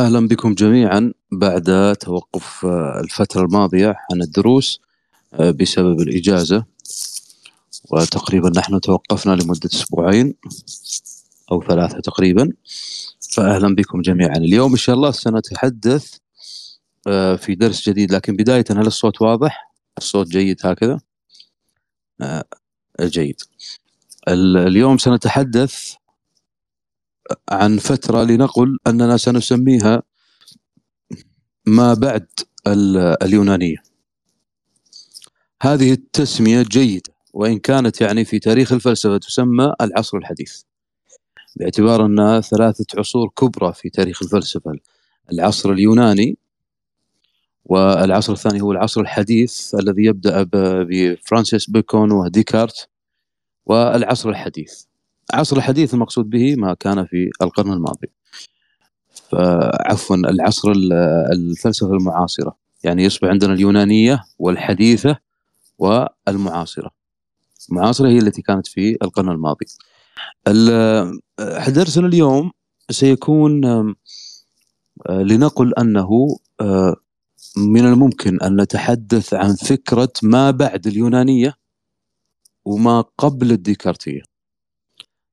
أهلا بكم جميعا بعد توقف آه، الفترة الماضية عن الدروس آه، بسبب الإجازة. وتقريبا نحن توقفنا لمدة أسبوعين أو ثلاثة تقريبا. فأهلا بكم جميعا. اليوم إن شاء الله سنتحدث آه، في درس جديد. لكن بداية هل الصوت واضح؟ الصوت جيد هكذا؟ جيد. اليوم سنتحدث عن فترة لنقل أننا سنسميها ما بعد اليونانية. هذه التسمية جيدة وإن كانت يعني في تاريخ الفلسفة تسمى العصر الحديث. باعتبار أنها ثلاثة عصور كبرى في تاريخ الفلسفة العصر اليوناني والعصر الثاني هو العصر الحديث الذي يبدأ بفرانسيس بيكون وديكارت والعصر الحديث. العصر الحديث المقصود به ما كان في القرن الماضي. عفوا العصر الفلسفة المعاصرة. يعني يصبح عندنا اليونانية والحديثة والمعاصرة. المعاصرة هي التي كانت في القرن الماضي. درسنا اليوم سيكون لنقل أنه من الممكن أن نتحدث عن فكرة ما بعد اليونانية وما قبل الديكارتية.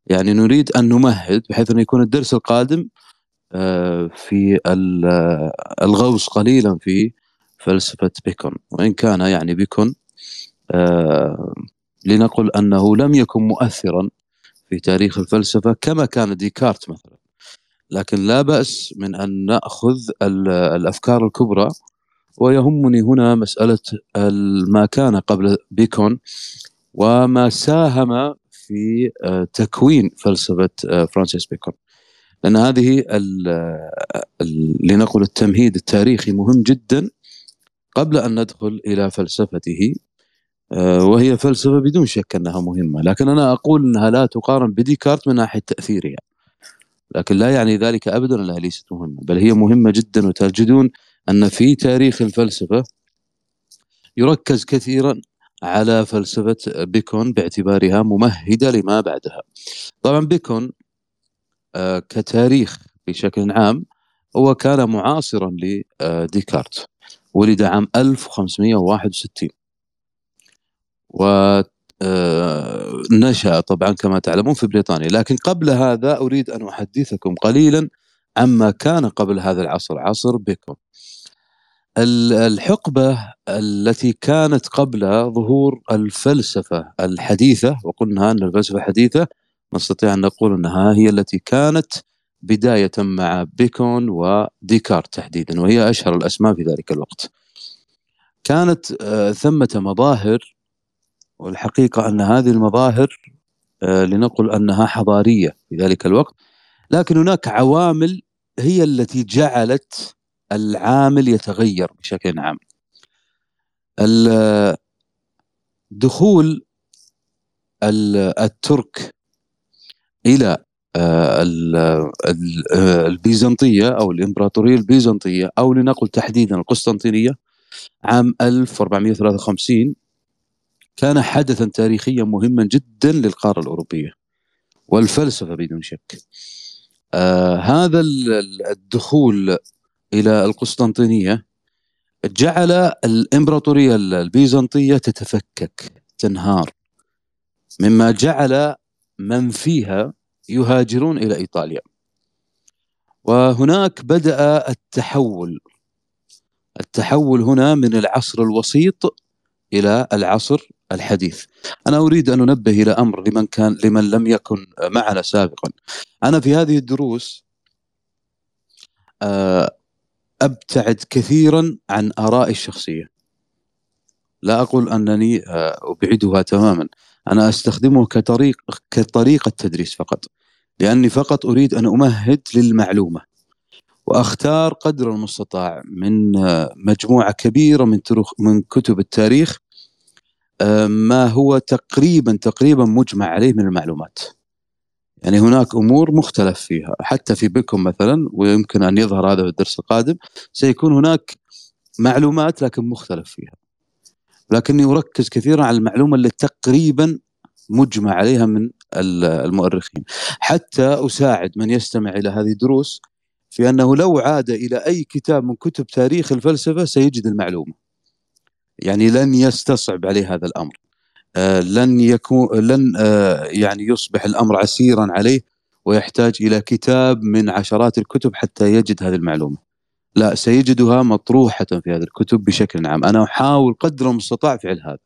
يعني نريد أن نمهد بحيث انه يكون الدرس القادم آه، في الغوص قليلا في فلسفة بيكون. وإن كان يعني بيكون آه، لنقل أنه لم يكن مؤثرا في تاريخ الفلسفة كما كان ديكارت مثلا. لكن لا بأس من أن نأخذ الأفكار الكبرى ويهمني هنا مسألة ما كان قبل بيكون وما ساهم في آه، تكوين فلسفة آه، فرانسيس بيكون. لأن هذه لنقل التمهيد التاريخي مهم جدا قبل أن ندخل إلى فلسفته آه، وهي فلسفة بدون شك أنها مهمة. لكن أنا أقول إنها لا تقارن بديكارت من ناحية تأثيرها. لكن لا يعني ذلك ابدا أنها ليست مهمة بل هي مهمة جدا. وتجدون أن في تاريخ الفلسفة يركز كثيرا على فلسفة بيكون باعتبارها ممهدة لما بعدها. طبعا بيكون آه، كتاريخ بشكل عام هو كان معاصرا لديكارت ولد عام 1561 ونشأ آه، طبعا كما تعلمون في بريطانيا. لكن قبل هذا أريد أن أحدثكم قليلا عما كان قبل هذا العصر عصر بيكون. الحقبة التي كانت قبل ظهور الفلسفة الحديثة وقلنا أن الفلسفة الحديثة نستطيع أن نقول أنها هي التي كانت بداية مع بيكون وديكارت تحديدا وهي أشهر الأسماء في ذلك الوقت. كانت آه، ثمة مظاهر والحقيقة أن هذه المظاهر آه، لنقل أنها حضارية في ذلك الوقت لكن هناك عوامل هي التي جعلت العامل يتغير بشكل عام دخول الترك إلى آه، البيزنطية أو الإمبراطورية البيزنطية أو لنقل تحديدا القسطنطينية عام 1453 كان حدثا تاريخيا مهما جدا للقارة الأوروبية والفلسفة بدون شك. آه هذا الدخول إلى القسطنطينية جعل الإمبراطورية البيزنطية تتفكك تنهار. مما جعل من فيها يهاجرون إلى إيطاليا. وهناك بدأ التحول. التحول هنا من العصر الوسيط إلى العصر الحديث. أنا أريد أن أنبه إلى أمر لمن كان لمن لم يكن معنا سابقا. أنا في هذه الدروس آه، أبتعد كثيرا عن آرائي الشخصية. لا أقول أنني آه، أبعدها تماما. أنا أستخدمه كطريق كطريقة تدريس فقط لأني فقط أريد أن أمهد للمعلومة. وأختار قدر المستطاع من آه، مجموعة كبيرة من من كتب التاريخ آه، ما هو تقريبا تقريبا مجمع عليه من المعلومات. يعني هناك أمور مختلف فيها. حتى في بكم مثلا ويمكن أن يظهر هذا في الدرس القادم سيكون هناك معلومات لكن مختلف فيها. لكني أركز كثيرا على المعلومة اللي تقريبا مجمع عليها من المؤرخين. حتى أساعد من يستمع إلى هذه الدروس في أنه لو عاد إلى أي كتاب من كتب تاريخ الفلسفة سيجد المعلومة. يعني لن يستصعب عليه هذا الأمر. آه لن يكون لن آه يعني يصبح الأمر عسيرا عليه ويحتاج إلى كتاب من عشرات الكتب حتى يجد هذه المعلومة. لا سيجدها مطروحة في هذه الكتب بشكل عام. أنا أحاول قدر المستطاع فعل هذا.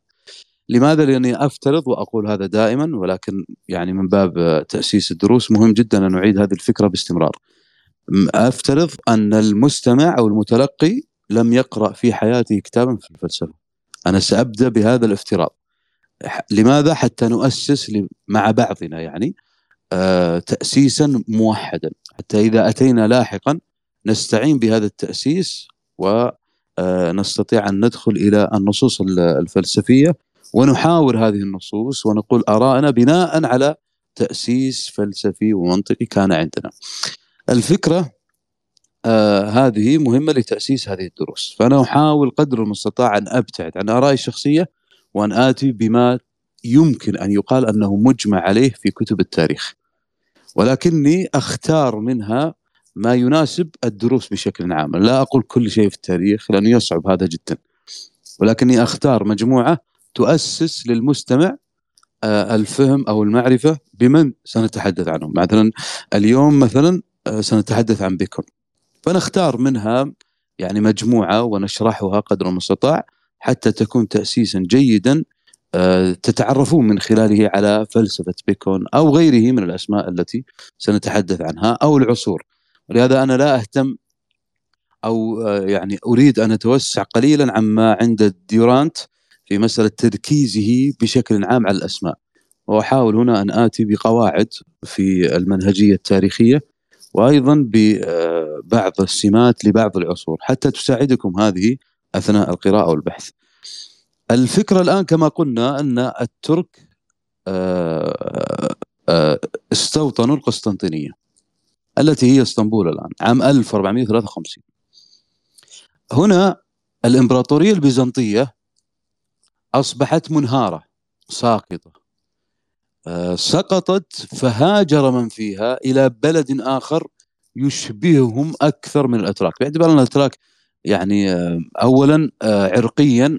لماذا؟ لأني أفترض وأقول هذا دائما ولكن يعني من باب تأسيس الدروس مهم جدا أن نعيد هذه الفكرة باستمرار. أفترض أن المستمع أو المتلقي لم يقرأ في حياته كتابا في الفلسفة. أنا سأبدأ بهذا الافتراض. لماذا؟ حتى نؤسس مع بعضنا يعني آه، تأسيسا موحدا. حتى إذا أتينا لاحقا نستعين بهذا التأسيس ونستطيع آه، أن ندخل إلى النصوص الفلسفية ونحاور هذه النصوص ونقول آراءنا بناء على تأسيس فلسفي ومنطقي كان عندنا. الفكرة آه هذه مهمة لتأسيس هذه الدروس. فأنا أحاول قدر المستطاع أن أبتعد عن آرائي الشخصية وأن آتي بما يمكن أن يقال أنه مجمع عليه في كتب التاريخ. ولكني أختار منها ما يناسب الدروس بشكل عام. لا أقول كل شيء في التاريخ لأنه يصعب هذا جدا. ولكني أختار مجموعة تؤسس للمستمع آه، الفهم أو المعرفة بمن سنتحدث عنهم. مثلا اليوم مثلا آه، سنتحدث عن بيكون. فنختار منها يعني مجموعة ونشرحها قدر المستطاع. حتى تكون تأسيسا جيدا آه، تتعرفون من خلاله على فلسفة بيكون أو غيره من الأسماء التي سنتحدث عنها أو العصور. ولهذا أنا لا أهتم أو آه، يعني أريد أن أتوسع قليلا عما عند ديورانت في مسألة تركيزه بشكل عام على الأسماء. وأحاول هنا أن آتي بقواعد في المنهجية التاريخية وأيضا ببعض السمات لبعض العصور. حتى تساعدكم هذه أثناء القراءة والبحث الفكرة الآن كما قلنا أن الترك آه، آه، استوطنوا القسطنطينية التي هي اسطنبول الآن عام 1453 هنا الإمبراطورية البيزنطية أصبحت منهارة ساقطة آه، سقطت فهاجر من فيها إلى بلد آخر يشبههم أكثر من الأتراك. باعتبار أن الأتراك يعني أولا عرقيا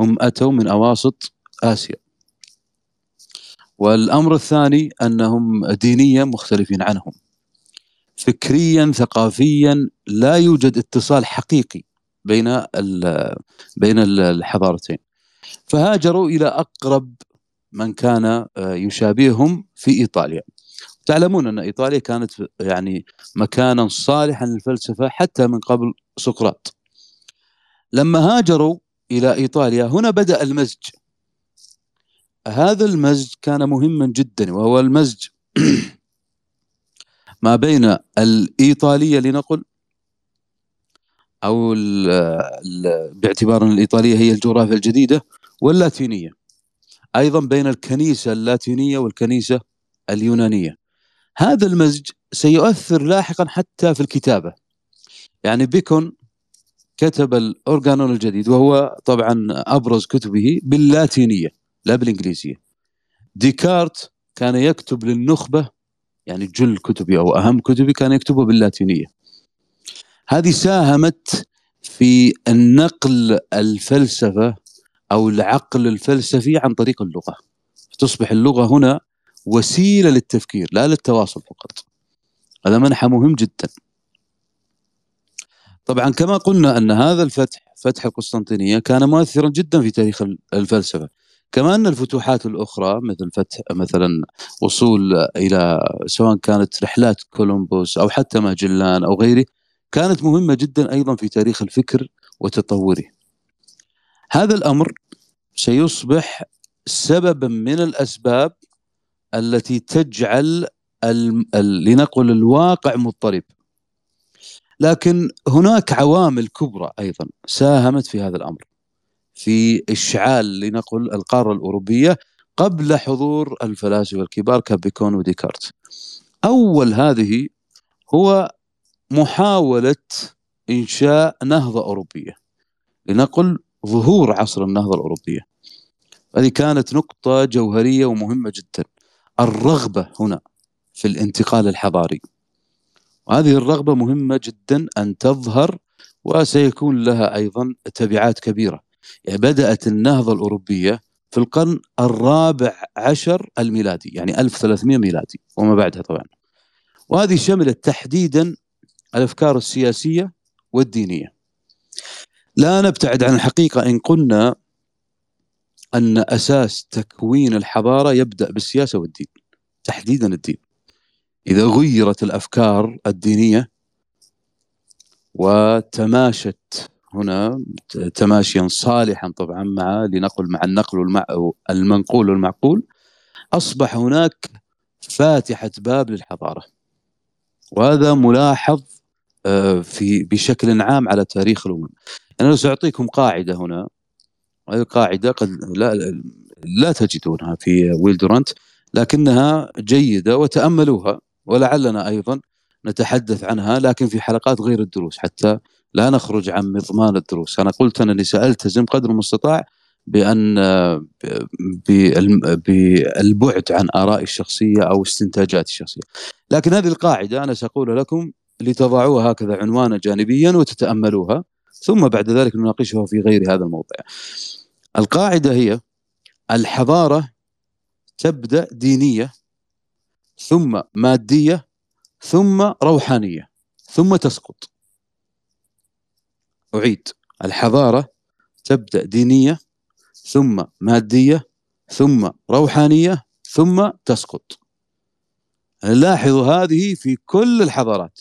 هم أتوا من أواسط آسيا. والأمر الثاني أنهم دينيا مختلفين عنهم. فكريا ثقافيا لا يوجد اتصال حقيقي بين بين الحضارتين. فهاجروا إلى أقرب من كان آه، يشابههم في إيطاليا. تعلمون أن إيطاليا كانت يعني مكانا صالحا للفلسفة حتى من قبل سقراط. لما هاجروا إلى إيطاليا هنا بدأ المزج. هذا المزج كان مهما جدا وهو المزج ما بين الإيطالية لنقل ال باعتبار أن الإيطالية هي الجغرافيا الجديدة واللاتينية. أيضا بين الكنيسة اللاتينية والكنيسة اليونانية. هذا المزج سيؤثر لاحقا حتى في الكتابة. يعني بيكون كتب الأورجانون الجديد وهو طبعا أبرز كتبه باللاتينية لا بالإنجليزية. ديكارت كان يكتب للنخبة يعني جل كتبه أو أهم كتبه كان يكتبه باللاتينية. هذه ساهمت في النقل الفلسفة أو العقل الفلسفي عن طريق اللغة. تصبح اللغة هنا وسيلة للتفكير لا للتواصل فقط. هذا منحى مهم جدا. طبعا كما قلنا أن هذا الفتح فتح القسطنطينية كان مؤثرا جدا في تاريخ الفلسفة كما أن الفتوحات الأخرى مثل فتح مثلا وصول إلى سواء كانت رحلات كولومبوس أو حتى ماجلان أو غيره كانت مهمة جدا أيضا في تاريخ الفكر وتطوره. هذا الأمر سيصبح سببا من الأسباب التي تجعل لنقل الواقع مضطرب لكن هناك عوامل كبرى أيضا ساهمت في هذا الأمر في إشعال لنقل القارة الأوروبية قبل حضور الفلاسفه الكبار كبيكون وديكارت. أول هذه هو محاولة إنشاء نهضة أوروبية لنقل ظهور عصر النهضة الأوروبية. هذه كانت نقطة جوهرية ومهمة جدا. الرغبة هنا في الانتقال الحضاري. وهذه الرغبة مهمة جدا أن تظهر وسيكون لها أيضا تبعات كبيرة. يعني بدأت النهضة الأوروبية في القرن الرابع عشر الميلادي يعني 1300 ميلادي وما بعدها طبعا. وهذه شملت تحديدا الأفكار السياسية والدينية. لا نبتعد عن الحقيقة إن قلنا أن أساس تكوين الحضارة يبدأ بالسياسة والدين تحديدا الدين. إذا غيرت الأفكار الدينية وتماشت هنا تماشيا صالحا طبعا مع لنقل مع النقل المنقول والمعقول أصبح هناك فاتحة باب للحضارة. وهذا ملاحظ آه، في بشكل عام على تاريخ الأمم. أنا سأعطيكم قاعدة هنا هذه قاعدة قد لا لا تجدونها في ويلدرانت لكنها جيدة وتأملوها. ولعلنا أيضا نتحدث عنها لكن في حلقات غير الدروس حتى لا نخرج عن مضمان الدروس. أنا قلت أنني سألتزم قدر المستطاع بأن بالبعد عن آرائي الشخصية أو استنتاجاتي الشخصية. لكن هذه القاعدة أنا سأقول لكم لتضعوها هكذا عنوانا جانبيا وتتأملوها ثم بعد ذلك نناقشها في غير هذا الموضع. القاعدة هي الحضارة تبدأ دينية ثم مادية ثم روحانية ثم تسقط. أعيد. الحضارة تبدأ دينية ثم مادية ثم روحانية ثم تسقط. لاحظوا هذه في كل الحضارات.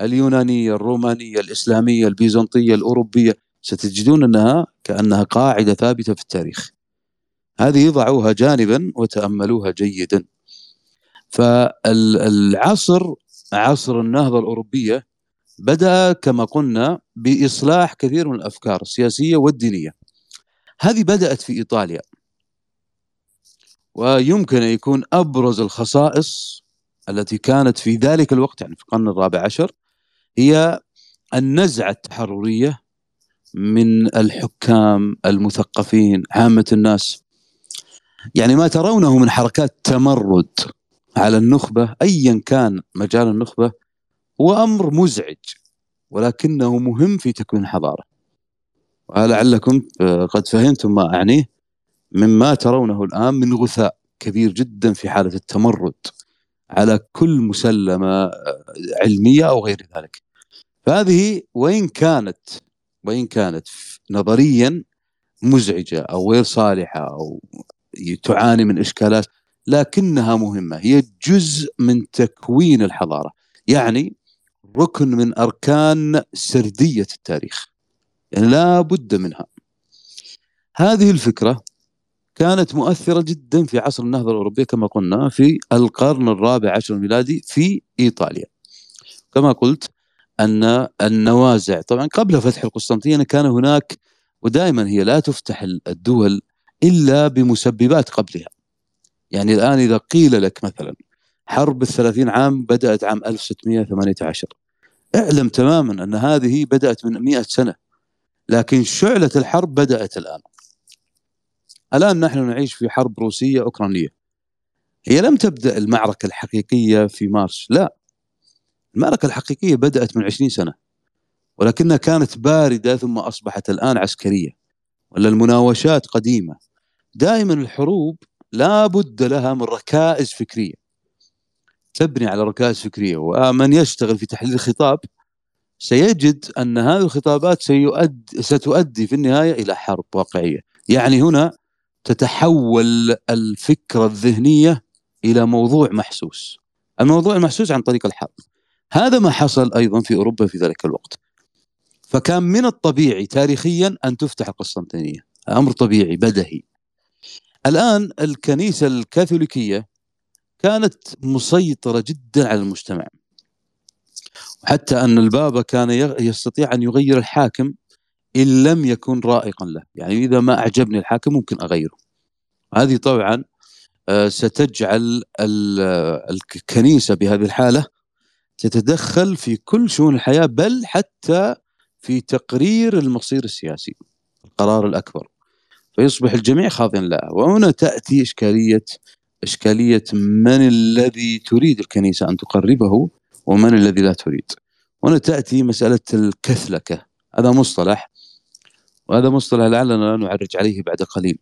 اليونانية الرومانية الإسلامية البيزنطية الأوروبية ستجدون أنها كأنها قاعدة ثابتة في التاريخ. هذه ضعوها جانبا وتأملوها جيدا. فالعصر عصر النهضة الأوروبية بدأ كما قلنا بإصلاح كثير من الأفكار السياسية والدينية. هذه بدأت في إيطاليا. ويمكن أن يكون أبرز الخصائص التي كانت في ذلك الوقت يعني في القرن الرابع عشر هي النزعة التحررية من الحكام المثقفين عامة الناس. يعني ما ترونه من حركات تمرد. على النخبة أيا كان مجال النخبة هو أمر مزعج ولكنه مهم في تكوين الحضارة. ولعلكم قد فهمتم ما أعنيه مما ترونه الآن من غثاء كبير جدا في حالة التمرد على كل مسلمة علمية أو غير ذلك. فهذه وإن كانت وإن كانت نظريا مزعجة أو غير صالحة أو تعاني من إشكالات لكنها مهمة. هي جزء من تكوين الحضارة يعني ركن من أركان سردية التاريخ يعني لا بد منها. هذه الفكرة كانت مؤثرة جدا في عصر النهضة الأوروبية كما قلنا في القرن الرابع عشر الميلادي في إيطاليا. كما قلت أن النوازع طبعا قبل فتح القسطنطينية كان هناك ودائما هي لا تفتح الدول إلا بمسببات قبلها. يعني الآن إذا قيل لك مثلا حرب الثلاثين عام بدأت عام 1618 اعلم تماما أن هذه بدأت من مئة سنة لكن شعلة الحرب بدأت الآن. الآن نحن نعيش في حرب روسية أوكرانية. هي لم تبدأ المعركة الحقيقية في مارس لا. المعركة الحقيقية بدأت من عشرين سنة ولكنها كانت باردة ثم أصبحت الآن عسكرية ولا المناوشات قديمة. دائما الحروب لا بد لها من ركائز فكرية. تبني على ركائز فكرية. ومن يشتغل في تحليل الخطاب سيجد أن هذه الخطابات سيؤدي ستؤدي في النهاية إلى حرب واقعية. يعني هنا تتحول الفكرة الذهنية إلى موضوع محسوس. الموضوع المحسوس عن طريق الحرب. هذا ما حصل أيضا في أوروبا في ذلك الوقت. فكان من الطبيعي تاريخيا أن تفتح القسطنطينية. أمر طبيعي بدهي. الآن الكنيسة الكاثوليكية كانت مسيطرة جدا على المجتمع. حتى أن البابا كان يستطيع أن يغير الحاكم إن لم يكن رائقا له. يعني إذا ما أعجبني الحاكم ممكن أغيره. هذه طبعا آه، ستجعل الكنيسة بهذه الحالة تتدخل في كل شؤون الحياة بل حتى في تقرير المصير السياسي القرار الأكبر. فيصبح الجميع خاضعا لها. وهنا تأتي إشكالية إشكالية من الذي تريد الكنيسة أن تقربه ومن الذي لا تريد. هنا تأتي مسألة الكثلكة. هذا مصطلح وهذا مصطلح لعلنا نعرج عليه بعد قليل.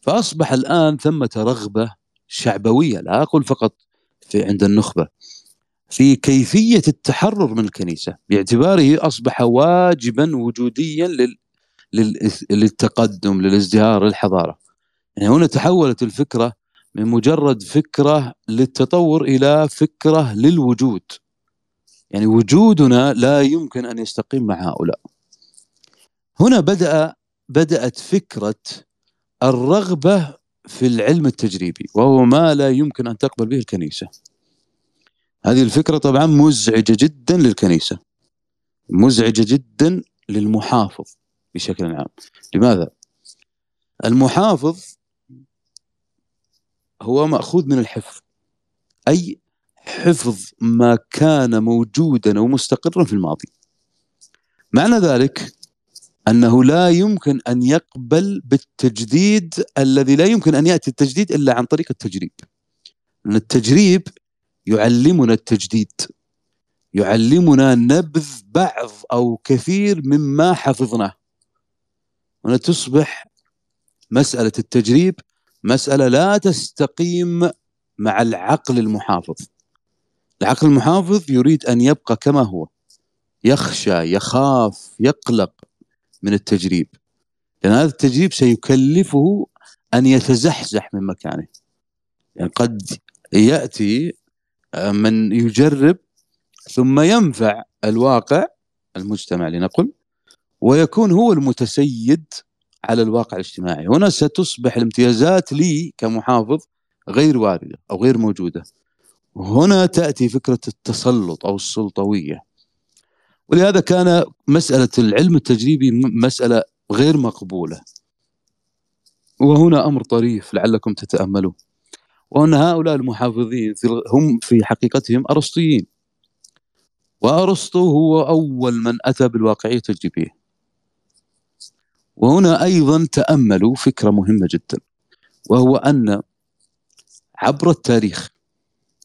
فأصبح الآن ثمة رغبة شعبوية لا أقول فقط في عند النخبة في كيفية التحرر من الكنيسة. باعتباره أصبح واجبا وجوديا لل... لل... للتقدم للازدهار للحضارة. يعني هنا تحولت الفكرة من مجرد فكرة للتطور إلى فكرة للوجود. يعني وجودنا لا يمكن أن يستقيم مع هؤلاء. هنا بدأ بدأت فكرة الرغبة في العلم التجريبي وهو ما لا يمكن أن تقبل به الكنيسة. هذه الفكرة طبعا مزعجة جدا للكنيسة مزعجة جدا للمحافظ. بشكل عام. لماذا؟ المحافظ هو مأخوذ من الحفظ أي حفظ ما كان موجودا أو مستقرا في الماضي. معنى ذلك أنه لا يمكن أن يقبل بالتجديد الذي لا يمكن أن يأتي التجديد إلا عن طريق التجريب. لأن التجريب يعلمنا التجديد يعلمنا نبذ بعض أو كثير مما حفظناه. هنا تصبح مسألة التجريب مسألة لا تستقيم مع العقل المحافظ. العقل المحافظ يريد أن يبقى كما هو يخشى يخاف يقلق من التجريب. لأن هذا التجريب سيكلفه أن يتزحزح من مكانه. يعني قد يأتي من يجرب ثم ينفع الواقع المجتمع لنقل. ويكون هو المتسيد على الواقع الاجتماعي. هنا ستصبح الامتيازات لي كمحافظ غير واردة أو غير موجودة. هنا تأتي فكرة التسلط أو السلطوية. ولهذا كان مسألة العلم التجريبي مسألة غير مقبولة. وهنا أمر طريف لعلكم تتأملون وأن هؤلاء المحافظين هم في حقيقتهم أرسطيين. وأرسطو هو أول من أتى بالواقعية التجريبية. وهنا أيضا تأملوا فكرة مهمة جدا وهو أن عبر التاريخ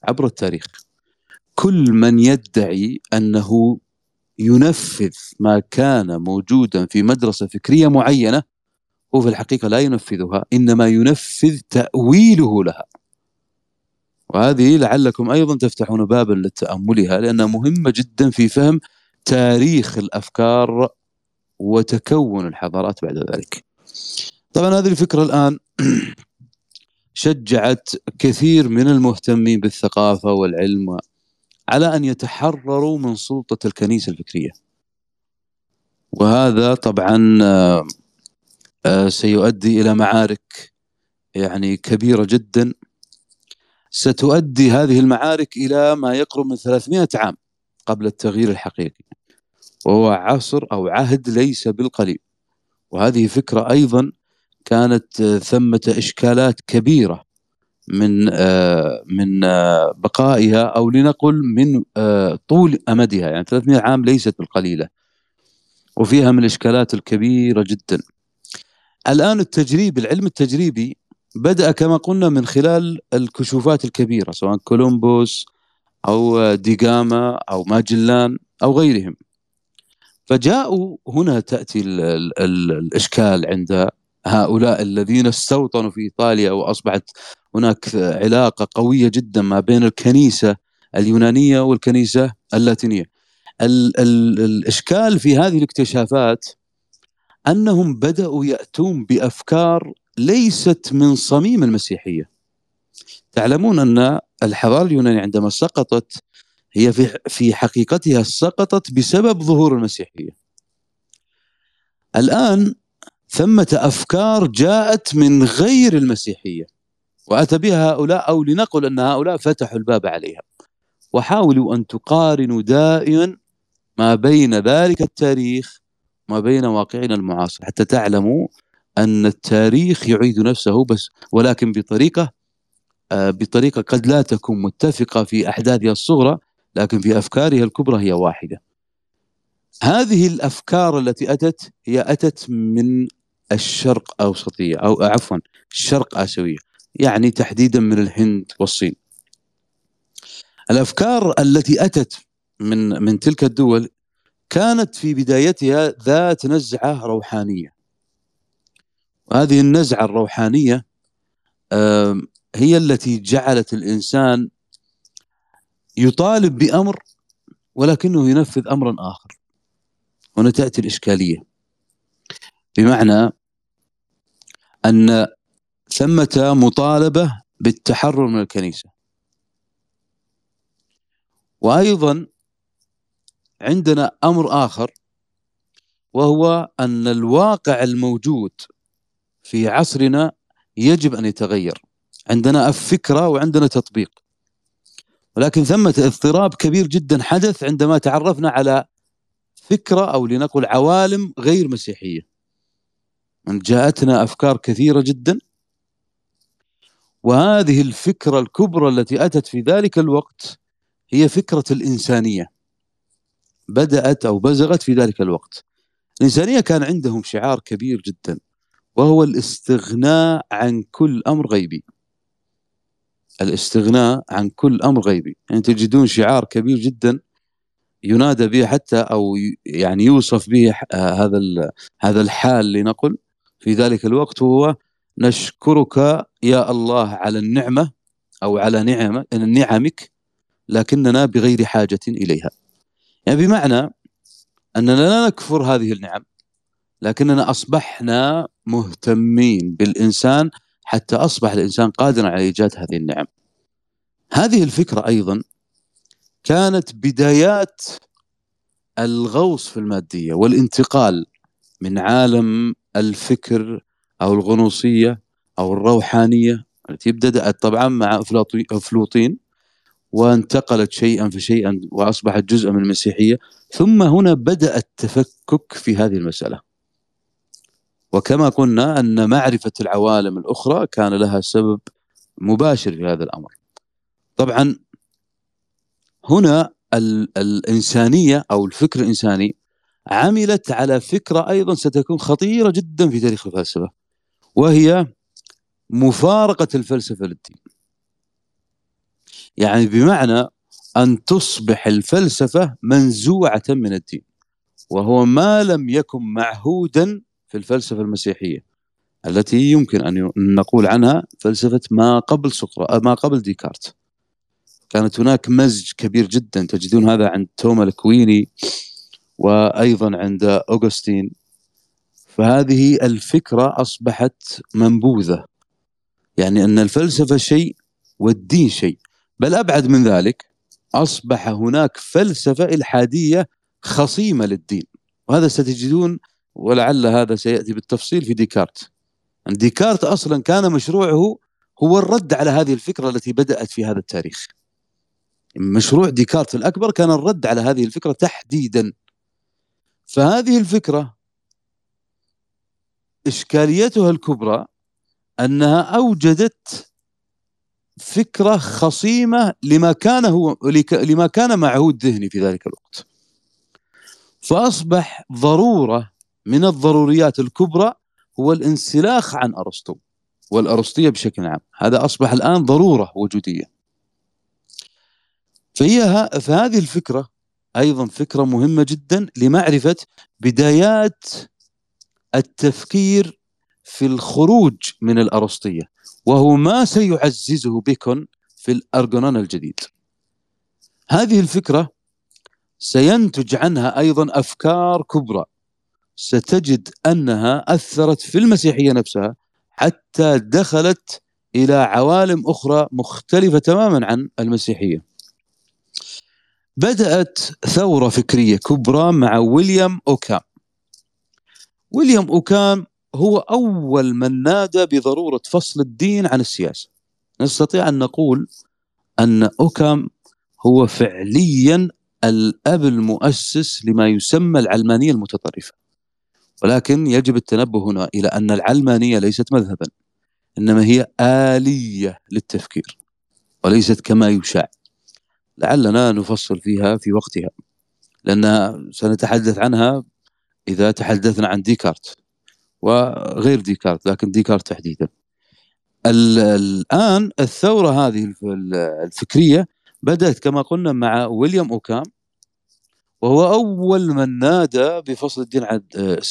عبر التاريخ كل من يدعي أنه ينفذ ما كان موجودا في مدرسة فكرية معينة هو في الحقيقة لا ينفذها إنما ينفذ تأويله لها. وهذه لعلكم أيضا تفتحون بابا لتأملها لأنها مهمة جدا في فهم تاريخ الأفكار وتكون الحضارات بعد ذلك. طبعا هذه الفكرة الآن شجعت كثير من المهتمين بالثقافة والعلم على أن يتحرروا من سلطة الكنيسة الفكرية. وهذا طبعا آه، آه، سيؤدي إلى معارك يعني كبيرة جدا. ستؤدي هذه المعارك إلى ما يقرب من 300 عام قبل التغيير الحقيقي. وهو عصر أو عهد ليس بالقليل. وهذه فكرة أيضا كانت ثمة إشكالات كبيرة من آه، من آه، بقائها أو لنقل من آه، طول أمدها. يعني 300 عام ليست بالقليلة. وفيها من الإشكالات الكبيرة جدا. الآن التجريب العلم التجريبي بدأ كما قلنا من خلال الكشوفات الكبيرة سواء كولومبوس أو ديغاما أو ماجلان أو غيرهم. فجاءوا هنا تأتي ال ال ال الإشكال عند هؤلاء الذين استوطنوا في إيطاليا وأصبحت هناك علاقة قوية جدا ما بين الكنيسة اليونانية والكنيسة اللاتينية. ال ال الإشكال في هذه الاكتشافات أنهم بدأوا يأتون بأفكار ليست من صميم المسيحية. تعلمون أن الحضارة اليونانية عندما سقطت هي في في حقيقتها سقطت بسبب ظهور المسيحية. الآن ثمة أفكار جاءت من غير المسيحية وأتى بها هؤلاء أو لنقل أن هؤلاء فتحوا الباب عليها وحاولوا أن تقارنوا دائما ما بين ذلك التاريخ وما بين واقعنا المعاصر حتى تعلموا أن التاريخ يعيد نفسه بس ولكن بطريقة آه، بطريقة قد لا تكون متفقة في أحداثها الصغرى لكن في أفكارها الكبرى هي واحدة. هذه الأفكار التي أتت هي أتت من الشرق أوسطية أو عفوا الشرق آسيوية يعني تحديدا من الهند والصين. الأفكار التي أتت من من تلك الدول كانت في بدايتها ذات نزعة روحانية. وهذه النزعة الروحانية هي التي جعلت الإنسان يطالب بأمر ولكنه ينفذ أمرا آخر هنا تأتي الإشكالية. بمعنى أن ثمة مطالبة بالتحرر من الكنيسة. وأيضا عندنا أمر آخر وهو أن الواقع الموجود في عصرنا يجب أن يتغير. عندنا فكره وعندنا تطبيق. ولكن ثمة اضطراب كبير جدا حدث عندما تعرفنا على فكرة أو لنقل عوالم غير مسيحية. جاءتنا أفكار كثيرة جدا وهذه الفكرة الكبرى التي أتت في ذلك الوقت هي فكرة الإنسانية. بدأت أو بزغت في ذلك الوقت. الإنسانية كان عندهم شعار كبير جدا وهو الاستغناء عن كل أمر غيبي. الاستغناء عن كل أمر غيبي يعني تجدون شعار كبير جدا ينادى به حتى أو يعني يوصف به هذا هذا الحال لنقل في ذلك الوقت هو نشكرك يا الله على النعمة أو على نعمه نعمك لكننا بغير حاجة إليها. يعني بمعنى أننا لا نكفر هذه النعم لكننا أصبحنا مهتمين بالإنسان حتى أصبح الإنسان قادرا على إيجاد هذه النعم. هذه الفكرة أيضا كانت بدايات الغوص في المادية والانتقال من عالم الفكر أو الغنوصية أو الروحانية التي بدات طبعا مع افلاطين وانتقلت شيئا فشيئا وأصبحت جزءا من المسيحية ثم هنا بدأ التفكك في هذه المسألة وكما قلنا أن معرفة العوالم الأخرى كان لها سبب مباشر في هذا الأمر طبعا هنا الإنسانية أو الفكر الإنساني عملت على فكرة أيضا ستكون خطيرة جدا في تاريخ الفلسفة وهي مفارقة الفلسفة للدين. يعني بمعنى أن تصبح الفلسفة منزوعة من الدين وهو ما لم يكن معهودا في الفلسفة المسيحية التي يمكن أن نقول عنها فلسفة ما قبل سقراط ما قبل ديكارت. كانت هناك مزج كبير جدا تجدون هذا عند توما الكويني وأيضا عند اوغسطين فهذه الفكرة أصبحت منبوذة. يعني أن الفلسفة شيء والدين شيء. بل أبعد من ذلك أصبح هناك فلسفة إلحادية خصيمة للدين. وهذا ستجدون ولعل هذا سيأتي بالتفصيل في ديكارت. ديكارت أصلا كان مشروعه هو الرد على هذه الفكرة التي بدأت في هذا التاريخ. مشروع ديكارت الأكبر كان الرد على هذه الفكرة تحديدا. فهذه الفكرة إشكاليتها الكبرى أنها أوجدت فكرة خصيمة لما كان هو لما كان معهود ذهني في ذلك الوقت. فأصبح ضرورة من الضروريات الكبرى هو الانسلاخ عن أرسطو والأرسطية بشكل عام. هذا أصبح الآن ضرورة وجودية. فهي فهذه الفكرة أيضا فكرة مهمة جدا لمعرفة بدايات التفكير في الخروج من الأرسطية وهو ما سيعززه بيكون في الارجونان الجديد. هذه الفكرة سينتج عنها أيضا أفكار كبرى. ستجد أنها أثرت في المسيحية نفسها حتى دخلت إلى عوالم أخرى مختلفة تماما عن المسيحية. بدأت ثورة فكرية كبرى مع ويليام أوكام. ويليام أوكام هو أول من نادى بضرورة فصل الدين عن السياسة. نستطيع أن نقول أن أوكام هو فعليا الأب المؤسس لما يسمى العلمانية المتطرفة. ولكن يجب التنبه هنا إلى أن العلمانية ليست مذهبا إنما هي آلية للتفكير وليست كما يشاع. لعلنا نفصل فيها في وقتها لأن سنتحدث عنها إذا تحدثنا عن ديكارت وغير ديكارت لكن ديكارت تحديدا. الآن الثورة هذه الفكرية بدأت كما قلنا مع ويليام أوكام وهو أول من نادى بفصل الدين عن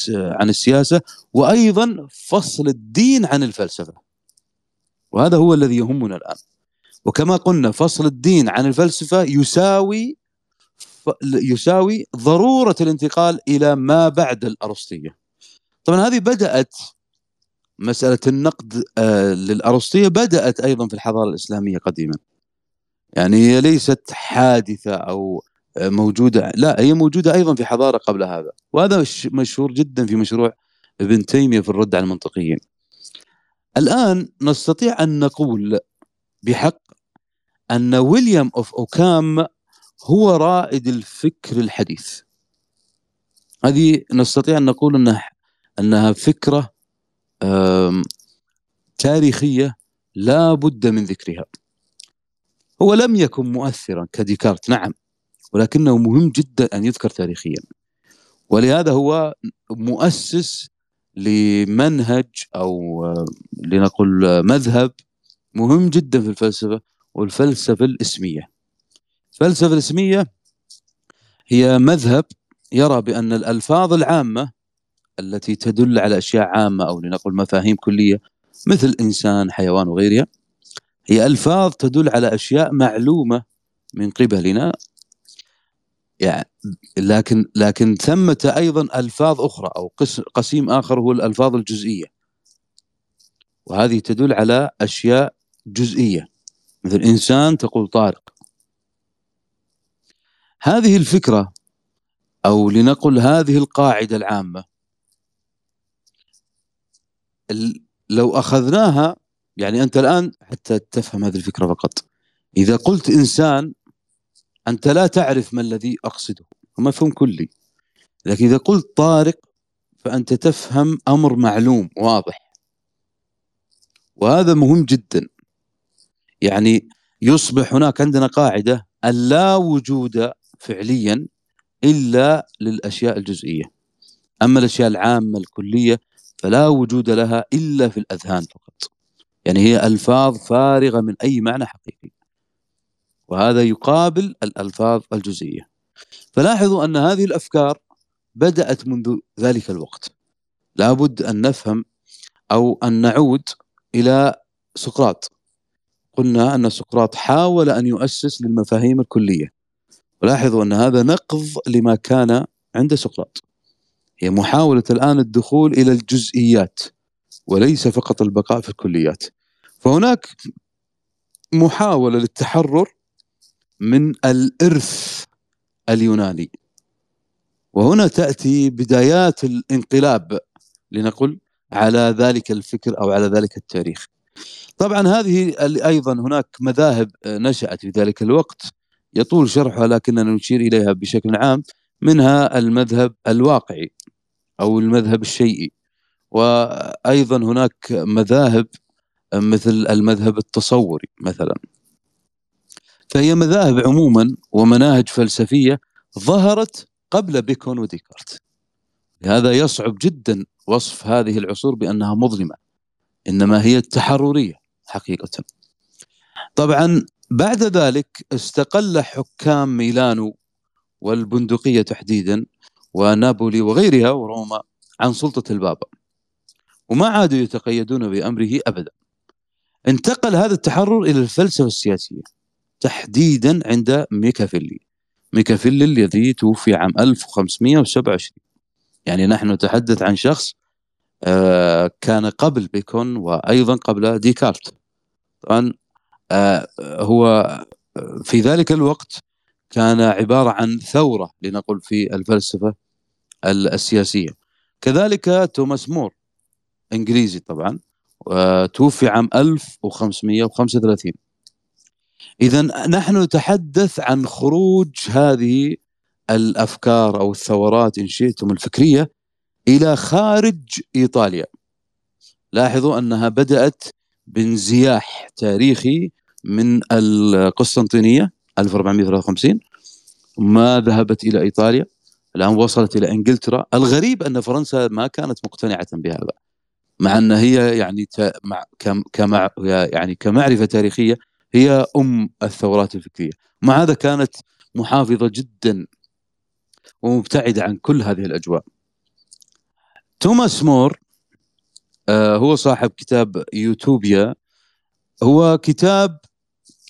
عن السياسة وأيضا فصل الدين عن الفلسفة. وهذا هو الذي يهمنا الآن. وكما قلنا فصل الدين عن الفلسفة يساوي يساوي ضرورة الانتقال إلى ما بعد الأرسطية. طبعا هذه بدأت مسألة النقد آه، للأرسطية بدأت أيضا في الحضارة الإسلامية قديما. يعني ليست حادثة أو موجودة. لا هي موجودة أيضا في حضارة قبل هذا. وهذا مشهور جدا في مشروع ابن تيمية في الرد على المنطقيين. الآن نستطيع أن نقول بحق أن ويليام أوف أوكام هو رائد الفكر الحديث. هذه نستطيع أن نقول أنها أنها فكرة تاريخية لا بد من ذكرها. هو لم يكن مؤثرا كديكارت. نعم. ولكنه مهم جدا أن يذكر تاريخيا. ولهذا هو مؤسس لمنهج أو لنقل مذهب مهم جدا في الفلسفة والفلسفة الإسمية. الفلسفة الإسمية هي مذهب يرى بأن الألفاظ العامة التي تدل على أشياء عامة أو لنقل مفاهيم كلية مثل إنسان حيوان وغيرها هي ألفاظ تدل على أشياء معلومة من قبلنا يعني لكن لكن ثمة أيضا ألفاظ أخرى أو قسيم آخر هو الألفاظ الجزئية. وهذه تدل على أشياء جزئية. مثل إنسان تقول طارق. هذه الفكرة أو لنقل هذه القاعدة العامة لو أخذناها يعني أنت الآن حتى تفهم هذه الفكرة فقط. إذا قلت إنسان أنت لا تعرف ما الذي أقصده مفهوم كلي. لكن إذا قلت طارق فأنت تفهم أمر معلوم واضح. وهذا مهم جدا. يعني يصبح هناك عندنا قاعدة أن لا وجود فعليا إلا للأشياء الجزئية. أما الأشياء العامة الكلية فلا وجود لها إلا في الأذهان فقط. يعني هي ألفاظ فارغة من أي معنى حقيقي. وهذا يقابل الألفاظ الجزئية. فلاحظوا أن هذه الأفكار بدأت منذ ذلك الوقت. لابد أن نفهم أو أن نعود إلى سقراط. قلنا أن سقراط حاول أن يؤسس للمفاهيم الكلية. ولاحظوا أن هذا نقض لما كان عند سقراط. هي محاولة الآن الدخول إلى الجزئيات وليس فقط البقاء في الكليات. فهناك محاولة للتحرر من الإرث اليوناني. وهنا تأتي بدايات الانقلاب لنقل على ذلك الفكر أو على ذلك التاريخ. طبعا هذه أيضا هناك مذاهب نشأت في ذلك الوقت يطول شرحها لكننا نشير إليها بشكل عام منها المذهب الواقعي أو المذهب الشيئي. وأيضا هناك مذاهب مثل المذهب التصوري مثلا. فهي مذاهب عموما ومناهج فلسفية ظهرت قبل بيكون وديكارت. لهذا يصعب جدا وصف هذه العصور بأنها مظلمة إنما هي التحررية حقيقة. طبعا بعد ذلك استقل حكام ميلانو والبندقية تحديدا ونابولي وغيرها وروما عن سلطة البابا وما عادوا يتقيدون بأمره أبدا. انتقل هذا التحرر إلى الفلسفة السياسية. تحديدا عند ميكافيلي. ميكافيلي الذي توفي عام 1527 يعني نحن نتحدث عن شخص آه، كان قبل بيكون وأيضا قبل ديكارت. طبعا آه، هو في ذلك الوقت كان عبارة عن ثورة لنقل في الفلسفة السياسية. كذلك توماس مور إنجليزي طبعا توفي عام 1535 إذا نحن نتحدث عن خروج هذه الأفكار أو الثورات إن شئتم الفكرية إلى خارج إيطاليا. لاحظوا أنها بدأت بانزياح تاريخي من القسطنطينية 1453 ما ذهبت إلى إيطاليا الآن وصلت إلى إنجلترا. الغريب أن فرنسا ما كانت مقتنعة بهذا مع أن هي يعني كمع يعني كمعرفة تاريخية هي أم الثورات الفكرية. مع هذا كانت محافظة جدا ومبتعدة عن كل هذه الأجواء. توماس مور آه هو صاحب كتاب يوتوبيا هو كتاب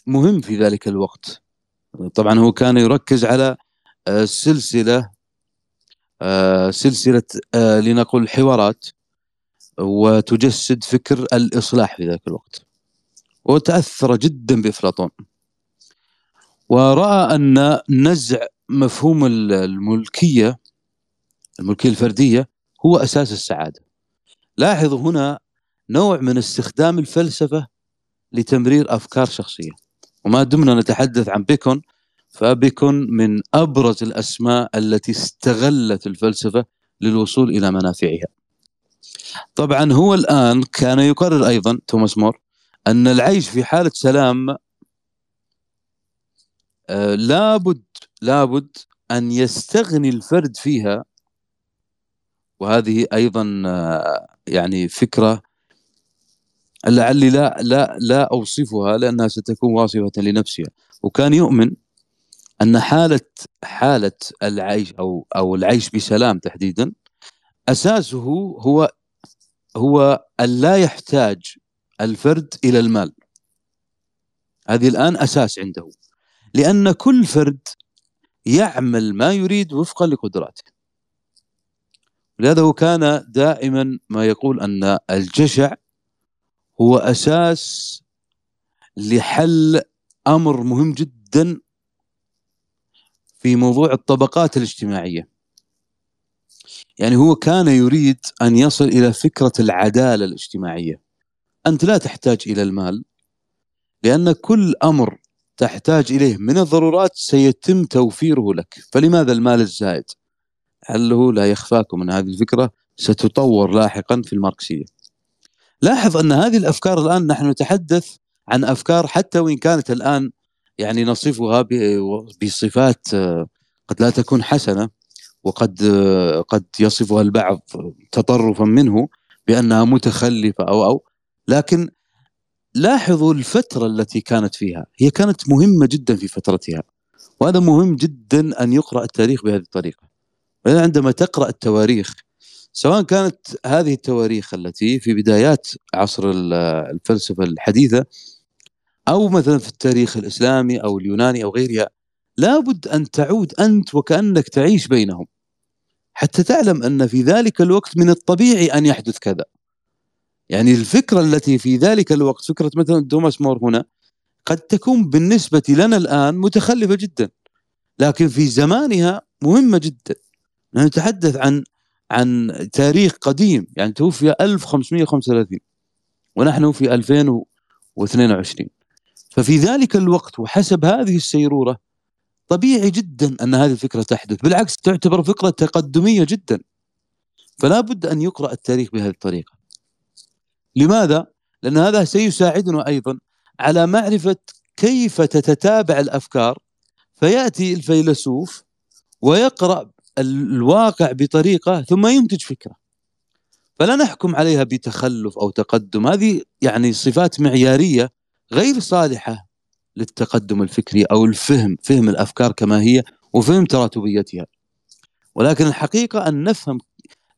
مهم في ذلك الوقت. طبعا هو كان يركز على آه سلسلة آه سلسلة آه لنقل حوارات وتجسد فكر الإصلاح في ذلك الوقت. وتأثر جدا بأفلاطون. ورأى أن نزع مفهوم الملكية الملكية الفردية هو أساس السعادة. لاحظوا هنا نوع من استخدام الفلسفة لتمرير أفكار شخصية. وما دمنا نتحدث عن بيكون فبيكون من أبرز الأسماء التي استغلت الفلسفة للوصول إلى منافعها. طبعا هو الآن كان يقرر أيضا توماس مور أن العيش في حالة سلام آه لابد لابد أن يستغني الفرد فيها. وهذه أيضا آه يعني فكرة لعلي لا لا لا أوصفها لأنها ستكون واصفة لنفسها. وكان يؤمن أن حالة حالة العيش أو أو العيش بسلام تحديدا أساسه هو هو أن لا يحتاج الفرد إلى المال. هذه الآن أساس عنده. لأن كل فرد يعمل ما يريد وفقا لقدراته. لهذا هو كان دائما ما يقول أن الجشع هو أساس لحل أمر مهم جدا في موضوع الطبقات الاجتماعية. يعني هو كان يريد أن يصل إلى فكرة العدالة الاجتماعية. أنت لا تحتاج إلى المال لأن كل أمر تحتاج إليه من الضرورات سيتم توفيره لك. فلماذا المال الزائد؟ هل لا يخفاكم. أن هذه الفكرة ستطور لاحقا في الماركسية. لاحظ أن هذه الأفكار الآن نحن نتحدث عن أفكار حتى وإن كانت الآن يعني نصفها بصفات آه، قد لا تكون حسنة وقد آه، قد يصفها البعض تطرفا منه بأنها متخلفة أو أو لكن لاحظوا الفترة التي كانت فيها. هي كانت مهمة جدا في فترتها. وهذا مهم جدا أن يقرأ التاريخ بهذه الطريقة. عندما تقرأ التواريخ سواء كانت هذه التواريخ التي في بدايات عصر الفلسفة الحديثة أو مثلا في التاريخ الإسلامي أو اليوناني أو غيرها لابد أن تعود أنت وكأنك تعيش بينهم. حتى تعلم أن في ذلك الوقت من الطبيعي أن يحدث كذا. يعني الفكرة التي في ذلك الوقت فكرة مثلا توماس مور هنا قد تكون بالنسبة لنا الآن متخلفة جدا لكن في زمانها مهمة جدا. نتحدث عن عن تاريخ قديم يعني توفي 1535 ونحن في 2022 ففي ذلك الوقت وحسب هذه السيرورة طبيعي جدا أن هذه الفكرة تحدث بالعكس تعتبر فكرة تقدمية جدا. فلا بد أن يقرأ التاريخ بهذه الطريقة. لماذا؟ لأن هذا سيساعدنا أيضا على معرفة كيف تتتابع الأفكار. فيأتي الفيلسوف ويقرأ الواقع بطريقة ثم ينتج فكرة. فلا نحكم عليها بتخلف أو تقدم. هذه يعني صفات معيارية غير صالحة للتقدم الفكري أو الفهم فهم الأفكار كما هي وفهم تراتبيتها. ولكن الحقيقة أن نفهم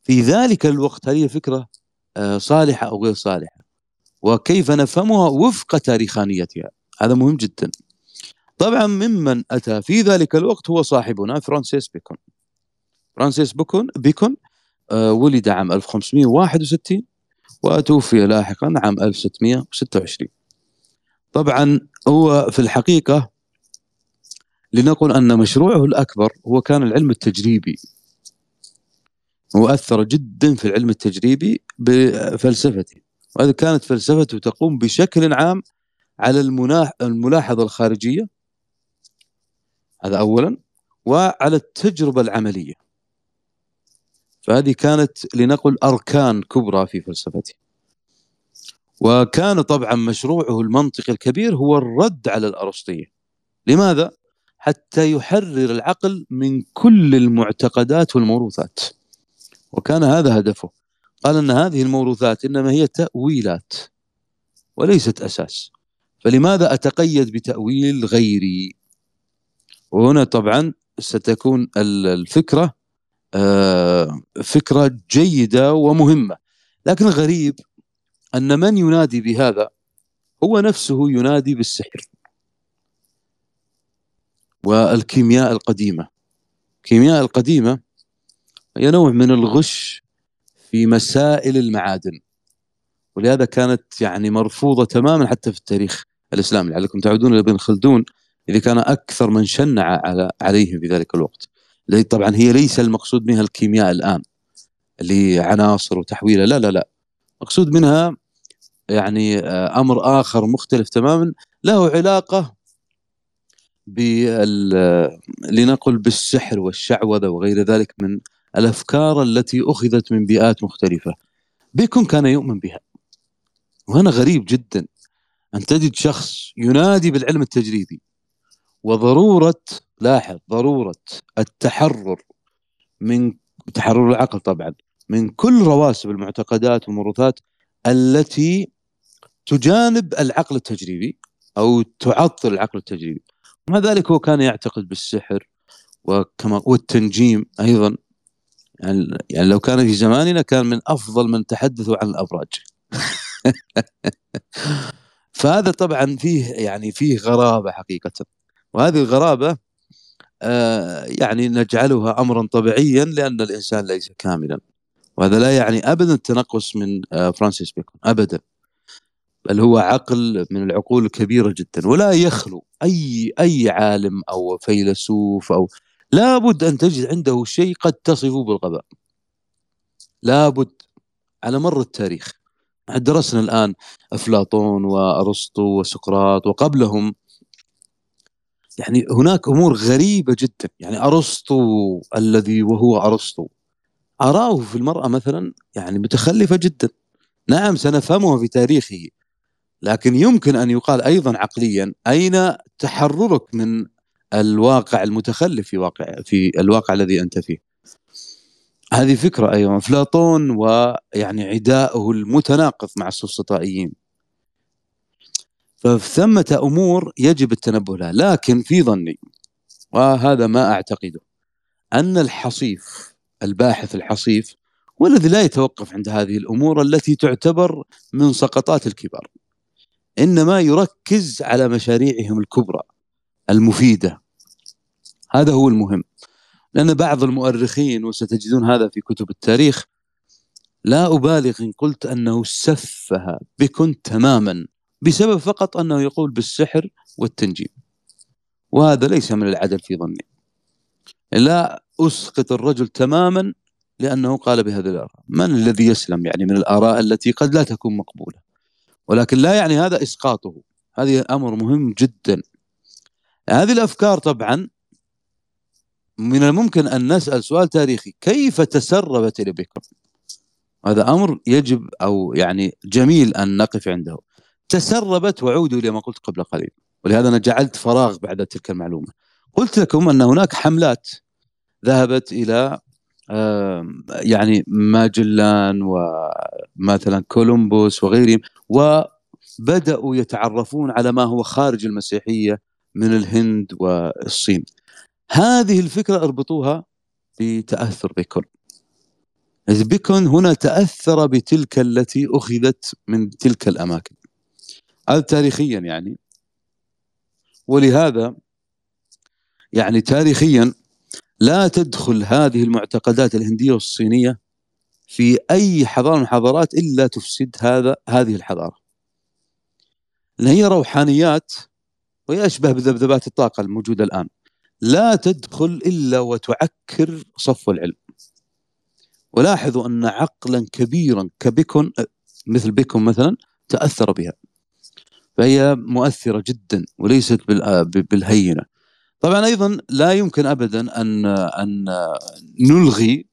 في ذلك الوقت فكرة آه، صالحة أو غير صالحة. وكيف نفهمها؟ وفق تاريخانيتها. هذا مهم جدا. طبعا ممن أتى في ذلك الوقت هو صاحبنا فرانسيس بيكون. فرانسيس بيكون بيكون آه، ولد عام 1561 وتوفي لاحقا عام 1626 طبعا هو في الحقيقة لنقل أن مشروعه الأكبر هو كان العلم التجريبي. وأثر جدا في العلم التجريبي بفلسفته وهذه كانت فلسفته تقوم بشكل عام على الملاحظة الخارجية هذا أولا وعلى التجربة العملية. فهذه كانت لنقل أركان كبرى في فلسفته وكان طبعا مشروعه المنطقي الكبير هو الرد على الأرسطية. لماذا؟ حتى يحرر العقل من كل المعتقدات والموروثات. وكان هذا هدفه. قال أن هذه الموروثات إنما هي تأويلات وليست أساس. فلماذا أتقيد بتأويل غيري؟ وهنا طبعا ستكون الفكرة آه، فكرة جيدة ومهمة. لكن الغريب أن من ينادي بهذا؟ هو نفسه ينادي بالسحر والكيمياء القديمة. الكيمياء القديمة هي نوع من الغش في مسائل المعادن. ولهذا كانت يعني مرفوضة تماما حتى في التاريخ الإسلامي. لعلكم تعودون إلى ابن خلدون إذا كان أكثر من شنع على عليهم في ذلك الوقت. طبعا هي ليس المقصود منها الكيمياء الآن اللي عناصر وتحويلها. لا لا لا. مقصود منها يعني آه، أمر آخر مختلف تماما له علاقة بال لنقل بالسحر والشعوذة وغير ذلك من الأفكار التي أخذت من بيئات مختلفة. بيكون كان يؤمن بها؟ وهنا غريب جدا أن تجد شخص ينادي بالعلم التجريدي. وضرورة لاحظ ضرورة التحرر من تحرر العقل طبعا من كل رواسب المعتقدات والموروثات التي تجانب العقل التجريبي أو تعطل العقل التجريبي ومع ذلك هو كان يعتقد بالسحر وكما والتنجيم أيضا. يعني, يعني لو كان في زماننا كان من أفضل من تحدثوا عن الأبراج. فهذا طبعا فيه يعني فيه غرابة حقيقة. وهذه الغرابة آه يعني نجعلها امرا طبيعيا لأن الإنسان ليس كاملا. وهذا لا يعني ابدا التنقص من آه فرانسيس بيكون ابدا. بل هو عقل من العقول الكبيرة جدا. ولا يخلو أي أي عالم أو فيلسوف أو لابد أن تجد عنده شيء قد تصفه بالغباء. لابد على مر التاريخ. درسنا الآن أفلاطون وأرسطو وسقراط وقبلهم. يعني هناك أمور غريبة جدا. يعني أرسطو الذي وهو أرسطو اراءه في المرأة مثلا يعني متخلفة جدا. نعم سنفهمها في تاريخه لكن يمكن أن يقال أيضا عقليا أين تحررك من الواقع المتخلف في واقع في الواقع الذي أنت فيه. هذه فكرة أيضا. افلاطون ويعني عداءه المتناقض مع السفسطائيين. فثمة أمور يجب التنبه لها لكن في ظني وهذا ما أعتقده أن الحصيف الباحث الحصيف والذي لا يتوقف عند هذه الأمور التي تعتبر من سقطات الكبار إنما يركز على مشاريعهم الكبرى المفيدة. هذا هو المهم. لأن بعض المؤرخين وستجدون هذا في كتب التاريخ لا أبالغ إن قلت أنه سفه بكن تماما بسبب فقط أنه يقول بالسحر والتنجيم. وهذا ليس من العدل في ظني. لا أسقط الرجل تماما لأنه قال بهذه الآراء. من الذي يسلم يعني من الآراء التي قد لا تكون مقبولة؟ ولكن لا يعني هذا إسقاطه. هذه أمر مهم جدا. هذه الأفكار طبعا من الممكن أن نسأل سؤال تاريخي. كيف تسربت إلى بيكون هذا أمر يجب أو يعني جميل أن نقف عنده. تسربت وعودوا إلى ما قلت قبل قليل. ولهذا أنا جعلت فراغ بعد تلك المعلومة. قلت لكم أن هناك حملات ذهبت إلى يعني ماجلان ومثلا كولومبوس وغيرهم وبدأوا يتعرفون على ما هو خارج المسيحية من الهند والصين. هذه الفكرة أربطوها بتأثر بيكون بيكون هنا تأثر بتلك التي أخذت من تلك الأماكن هذا تاريخيا يعني ولهذا يعني تاريخيا لا تدخل هذه المعتقدات الهندية والصينية في أي حضارة من الحضارات إلا تفسد هذا هذه الحضارة. لأن هي روحانيات وهي أشبه بذبذبات الطاقة الموجودة الآن. لا تدخل إلا وتعكر صف العلم. ولاحظوا أن عقلا كبيرا كبيكون مثل بيكون مثلا تأثر بها. فهي مؤثرة جدا وليست بالهينة. طبعا أيضا لا يمكن ابدا أن أن نلغي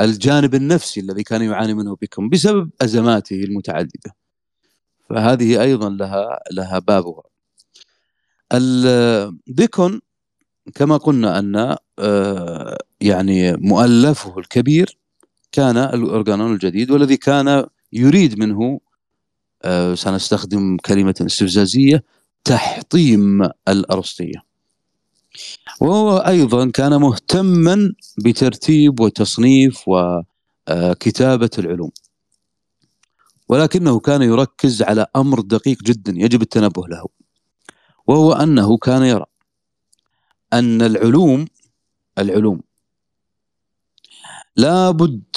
الجانب النفسي الذي كان يعاني منه بكم بسبب أزماته المتعددة فهذه أيضا لها لها بابها بيكون كما قلنا أن آه، يعني مؤلفه الكبير كان الاورجانون الجديد والذي كان يريد منه آه، سنستخدم كلمة استفزازية تحطيم الأرسطية. وهو أيضا كان مهتما بترتيب وتصنيف وكتابة العلوم. ولكنه كان يركز على أمر دقيق جدا يجب التنبه له وهو أنه كان يرى أن العلوم العلوم لابد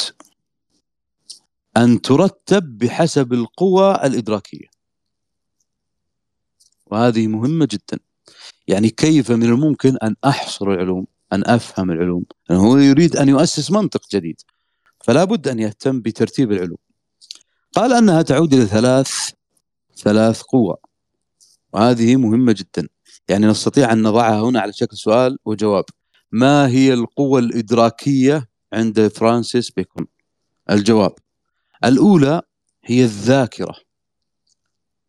أن ترتب بحسب القوى الإدراكية. وهذه مهمة جدا. يعني كيف من الممكن أن أحصر العلوم أن أفهم العلوم؟ يعني هو يريد أن يؤسس منطق جديد. فلا بد أن يهتم بترتيب العلوم. قال أنها تعود إلى ثلاث ثلاث قوى. وهذه مهمة جدا. يعني نستطيع أن نضعها هنا على شكل سؤال وجواب. ما هي القوة الإدراكية عند فرانسيس بيكون؟ الجواب. الأولى هي الذاكرة.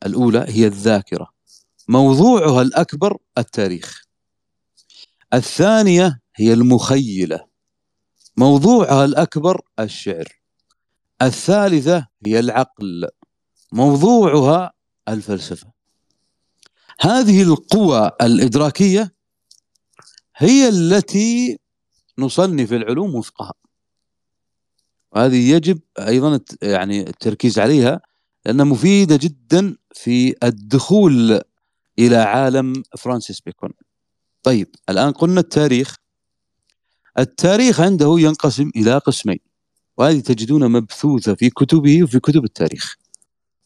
الأولى هي الذاكرة. موضوعها الأكبر التاريخ. الثانية هي المخيلة. موضوعها الأكبر الشعر. الثالثة هي العقل. موضوعها الفلسفة. هذه القوى الإدراكية هي التي نصنف العلوم وفقها. وهذه يجب أيضا يعني التركيز عليها لأنها مفيدة جدا في الدخول إلى عالم فرانسيس بيكون. طيب الآن قلنا التاريخ. التاريخ عنده ينقسم إلى قسمين وهذه تجدونها مبثوثة في كتبه وفي كتب التاريخ.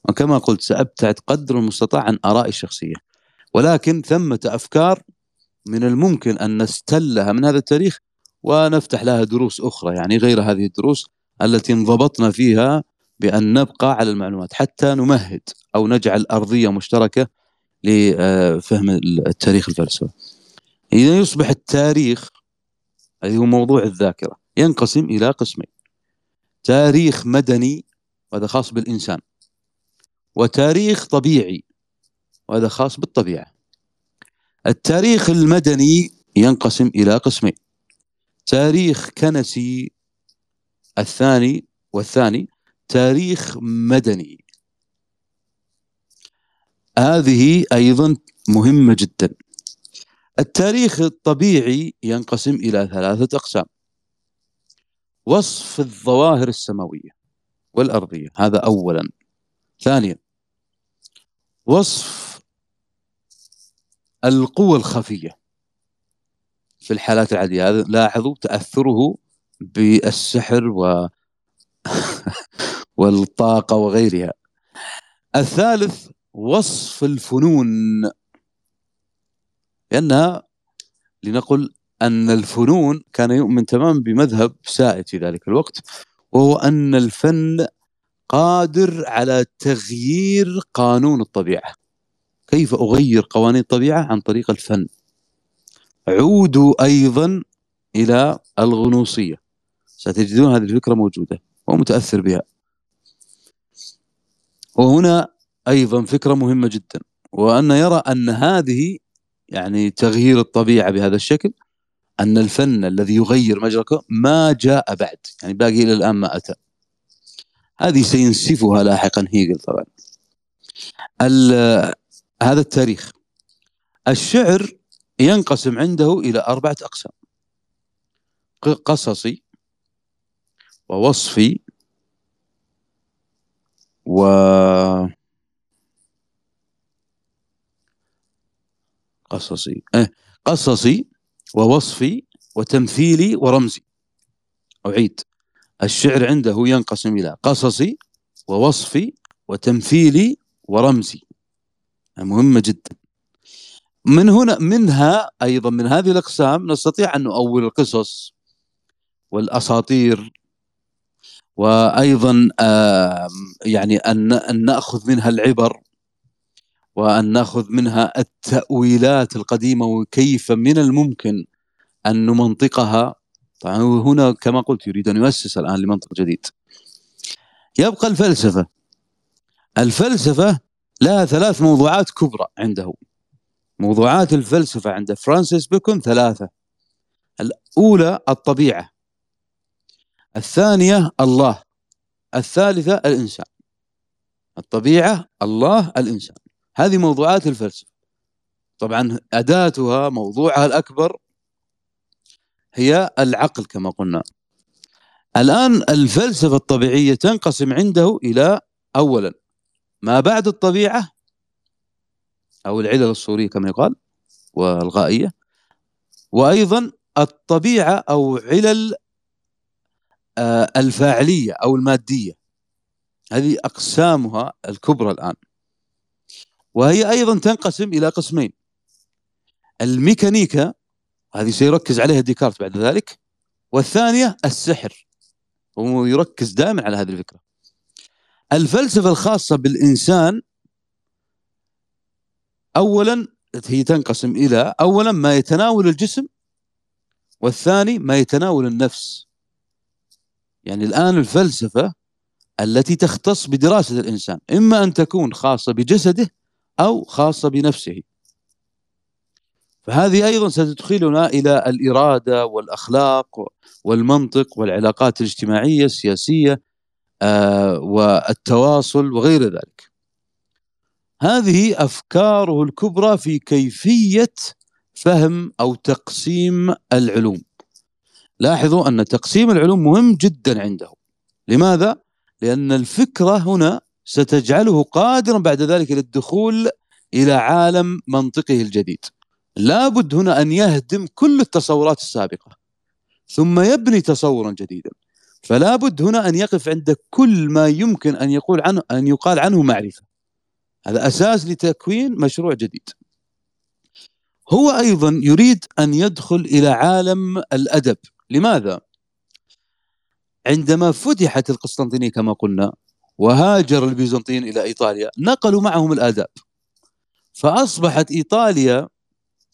وكما قلت سأبتعد قدر المستطاع عن آرائي الشخصية. ولكن ثمة أفكار من الممكن أن نستلها من هذا التاريخ ونفتح لها دروس أخرى يعني غير هذه الدروس التي انضبطنا فيها بأن نبقى على المعلومات حتى نمهد أو نجعل أرضية مشتركة لفهم التاريخ الفلسفة إذا يصبح التاريخ الذي هو موضوع الذاكرة ينقسم إلى قسمين. تاريخ مدني وهذا خاص بالإنسان وتاريخ طبيعي وهذا خاص بالطبيعة. التاريخ المدني ينقسم إلى قسمين. تاريخ كنسي الثاني والثاني تاريخ مدني. هذه أيضا مهمة جدا. التاريخ الطبيعي ينقسم إلى ثلاثة أقسام. وصف الظواهر السماوية والأرضية هذا أولا. ثانيا وصف القوة الخفية في الحالات العادية. هذا لاحظوا تأثره بالسحر و والطاقة وغيرها. الثالث وصف الفنون. لأنها لنقل أن الفنون كان يؤمن تماما بمذهب سائد في ذلك الوقت وهو أن الفن قادر على تغيير قانون الطبيعة. كيف أغير قوانين الطبيعة عن طريق الفن؟ عودوا أيضا إلى الغنوصية. ستجدون هذه الفكرة موجودة ومتأثر بها. وهنا أيضا فكرة مهمة جدا وأن يرى أن هذه يعني تغيير الطبيعة بهذا الشكل أن الفن الذي يغير مجرى ما جاء بعد يعني باقي إلى الآن ما أتى. هذه سينسفها لاحقا هيجل طبعا. هذا التاريخ. الشعر ينقسم عنده إلى أربعة أقسام. قصصي ووصفي و قصصي. إيه قصصي ووصفي وتمثيلي ورمزي. أعيد. الشعر عنده ينقسم إلى قصصي ووصفي وتمثيلي ورمزي. مهمة جدا. من هنا منها أيضا من هذه الأقسام نستطيع أن نؤول القصص والأساطير وأيضا يعني أن نأخذ منها العبر وأن نأخذ منها التأويلات القديمة وكيف من الممكن أن نمنطقها. طبعا هنا كما قلت يريد أن يؤسس الآن لمنطق جديد. يبقى الفلسفة. الفلسفة لها ثلاث موضوعات كبرى عنده. موضوعات الفلسفة عند فرانسيس بيكون ثلاثة. الأولى الطبيعة. الثانية الله. الثالثة الإنسان. الطبيعة الله الإنسان. هذه موضوعات الفلسفة. طبعا أداتها موضوعها الأكبر هي العقل كما قلنا. الآن الفلسفة الطبيعية تنقسم عنده إلى أولا ما بعد الطبيعة أو العلل الصورية كما يقال والغائية وأيضا الطبيعة أو علل آه، الفاعلية أو المادية. هذه أقسامها الكبرى الآن. وهي أيضا تنقسم إلى قسمين. الميكانيكا هذه سيركز عليها ديكارت بعد ذلك والثانية السحر. هو يركز دائما على هذه الفكرة. الفلسفة الخاصة بالإنسان أولا هي تنقسم إلى أولا ما يتناول الجسم والثاني ما يتناول النفس. يعني الآن الفلسفة التي تختص بدراسة الإنسان إما أن تكون خاصة بجسده أو خاصة بنفسه. فهذه أيضا ستدخلنا إلى الإرادة والأخلاق والمنطق والعلاقات الاجتماعية السياسية آه والتواصل وغير ذلك. هذه أفكاره الكبرى في كيفية فهم أو تقسيم العلوم. لاحظوا أن تقسيم العلوم مهم جدا عنده. لماذا؟ لأن الفكرة هنا ستجعله قادرا بعد ذلك للدخول إلى عالم منطقه الجديد. لابد هنا أن يهدم كل التصورات السابقة ثم يبني تصورا جديدا. فلا بد هنا أن يقف عند كل ما يمكن أن يقول عنه أن يقال عنه معرفة. هذا أساس لتكوين مشروع جديد. هو أيضا يريد أن يدخل إلى عالم الأدب. لماذا؟ عندما فتحت القسطنطينية كما قلنا وهاجر البيزنطيين إلى إيطاليا نقلوا معهم الآداب. فأصبحت إيطاليا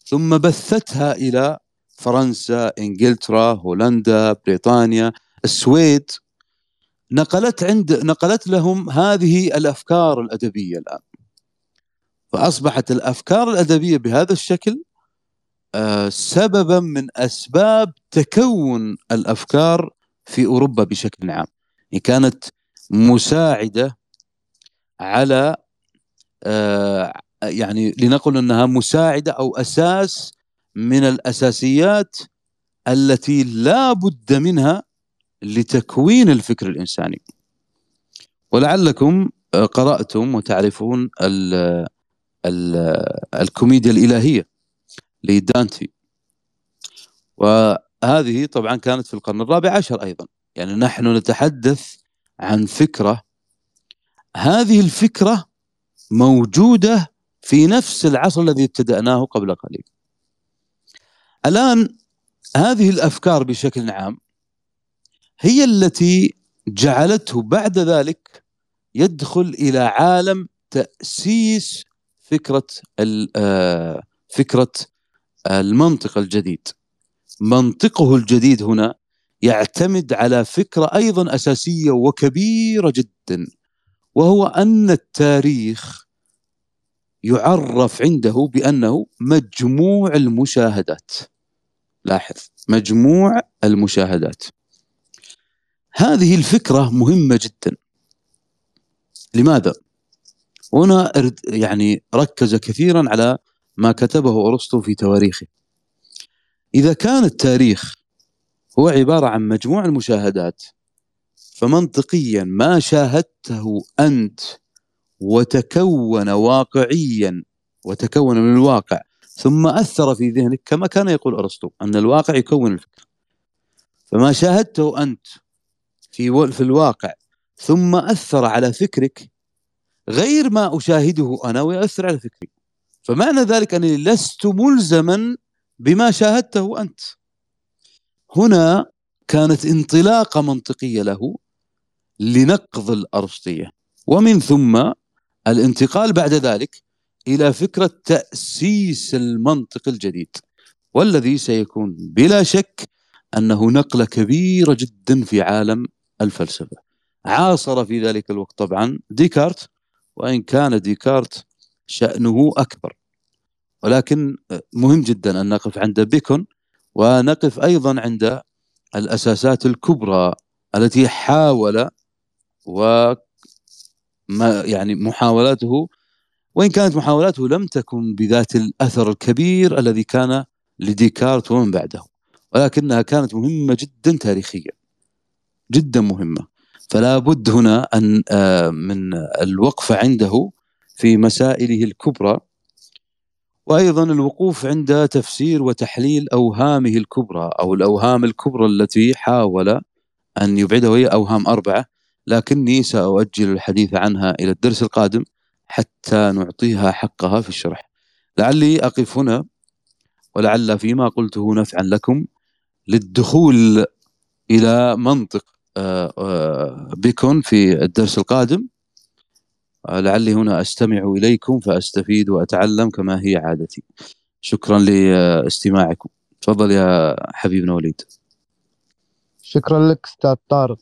ثم بثتها إلى فرنسا إنجلترا هولندا بريطانيا. السويد نقلت عند نقلت لهم هذه الأفكار الأدبية الآن. فأصبحت الأفكار الأدبية بهذا الشكل آه، سببا من أسباب تكون الأفكار في أوروبا بشكل عام. يعني كانت مساعدة على آه، يعني لنقل أنها مساعدة أو أساس من الأساسيات التي لا بد منها لتكوين الفكر الإنساني. ولعلكم قرأتم وتعرفون ال ال الكوميديا الإلهية لدانتي. وهذه طبعا كانت في القرن الرابع عشر أيضا. يعني نحن نتحدث عن فكرة. هذه الفكرة موجودة في نفس العصر الذي ابتدأناه قبل قليل. الآن هذه الأفكار بشكل عام هي التي جعلته بعد ذلك يدخل إلى عالم تأسيس فكرة آه، فكرة المنطق الجديد. منطقه الجديد هنا يعتمد على فكرة أيضا أساسية وكبيرة جدا وهو أن التاريخ يعرف عنده بأنه مجموع المشاهدات. لاحظ مجموع المشاهدات. هذه الفكرة مهمة جدا. لماذا؟ هنا يعني ركز كثيرا على ما كتبه أرسطو في تواريخه. إذا كان التاريخ هو عبارة عن مجموع المشاهدات فمنطقيا ما شاهدته أنت وتكون واقعيا وتكون من الواقع ثم أثر في ذهنك كما كان يقول أرسطو أن الواقع يكون الفكر. فما شاهدته أنت في في الواقع. ثم أثر على فكرك غير ما أشاهده أنا ويأثر على فكري. فمعنى ذلك أنني لست ملزما بما شاهدته أنت. هنا كانت انطلاقة منطقية له لنقض الأرسطية. ومن ثم الانتقال بعد ذلك إلى فكرة تأسيس المنطق الجديد والذي سيكون بلا شك أنه نقلة كبيرة جدا في عالم الفلسفة. عاصر في ذلك الوقت طبعا ديكارت وإن كان ديكارت شأنه أكبر. ولكن مهم جدا أن نقف عند بيكون ونقف أيضا عند الأساسات الكبرى التي حاول و ما يعني محاولاته وإن كانت محاولاته لم تكن بذات الأثر الكبير الذي كان لديكارت ومن بعده. ولكنها كانت مهمة جدا تاريخيا. جدا مهمة. فلا بد هنا أن آه، من الوقفة عنده في مسائله الكبرى وأيضا الوقوف عند تفسير وتحليل أوهامه الكبرى أو الأوهام الكبرى التي حاول أن يبعدها وهي أوهام أربعة. لكني سأؤجل الحديث عنها إلى الدرس القادم حتى نعطيها حقها في الشرح. لعلي أقف هنا ولعل فيما قلته نفعا لكم للدخول إلى منطق بكم في الدرس القادم. لعلي هنا أستمع إليكم فأستفيد وأتعلم كما هي عادتي. شكرا لاستماعكم. تفضل يا حبيبنا وليد. شكرا لك أستاذ طارق.